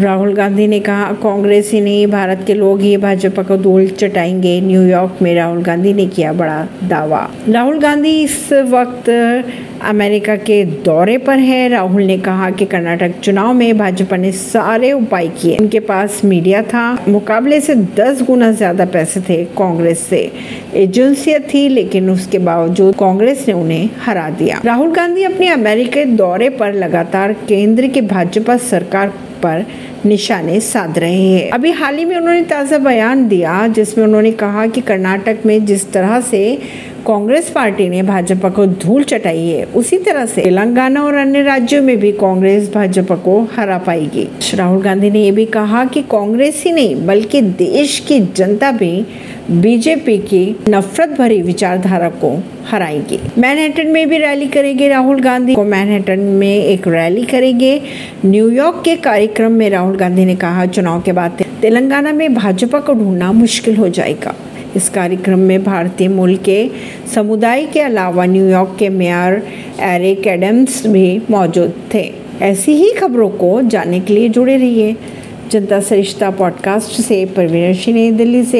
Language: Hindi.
राहुल गांधी ने कहा, कांग्रेस ही नहीं, भारत के लोग ही भाजपा को धूल चटाएँगे। न्यूयॉर्क में राहुल गांधी ने किया बड़ा दावा। राहुल गांधी इस वक्त अमेरिका के दौरे पर है। राहुल ने कहा कि कर्नाटक चुनाव में भाजपा ने सारे उपाय किए। उनके पास मीडिया था। मुकाबले से दस गुना ज़्यादा पैसे थे कांग्रेस से। एजेंसियाँ थी, लेकिन उसके बावजूद कांग्रेस ने उन्हें हरा दिया। राहुल गांधी अपने अमेरिका दौरे पर लगातार केंद्र की भाजपा सरकार पर निशाने साध रहे हैं। अभी हाल ही में उन्होंने ताज़ा बयान दिया, जिसमें उन्होंने कहा कि कर्नाटक में जिस तरह से कांग्रेस पार्टी ने भाजपा को धूल चटाई है। उसी तरह से तेलंगाना और अन्य राज्यों में भी कांग्रेस भाजपा को हरा पाएगी। राहुल गांधी ने यह भी कहा कि कांग्रेस ही नहीं, बल्कि देश की जनता भी बीजेपी की नफरत भरी विचारधारा को हराएगी। मैनहट्टन में भी रैली करेंगे राहुल गांधी। को मैनहट्टन में एक रैली करेंगे। न्यूयॉर्क के कार्यक्रम में राहुल गांधी ने कहा, चुनाव के बाद तेलंगाना में भाजपा को ढूंढना मुश्किल हो जाएगा। इस कार्यक्रम में भारतीय मूल के समुदाय के अलावा न्यूयॉर्क के मेयर एरिक एडम्स भी मौजूद थे। ऐसी ही खबरों को जानने के लिए जुड़े रहिए जनता सरिश्ता पॉडकास्ट से, परवीन सिंह दिल्ली से।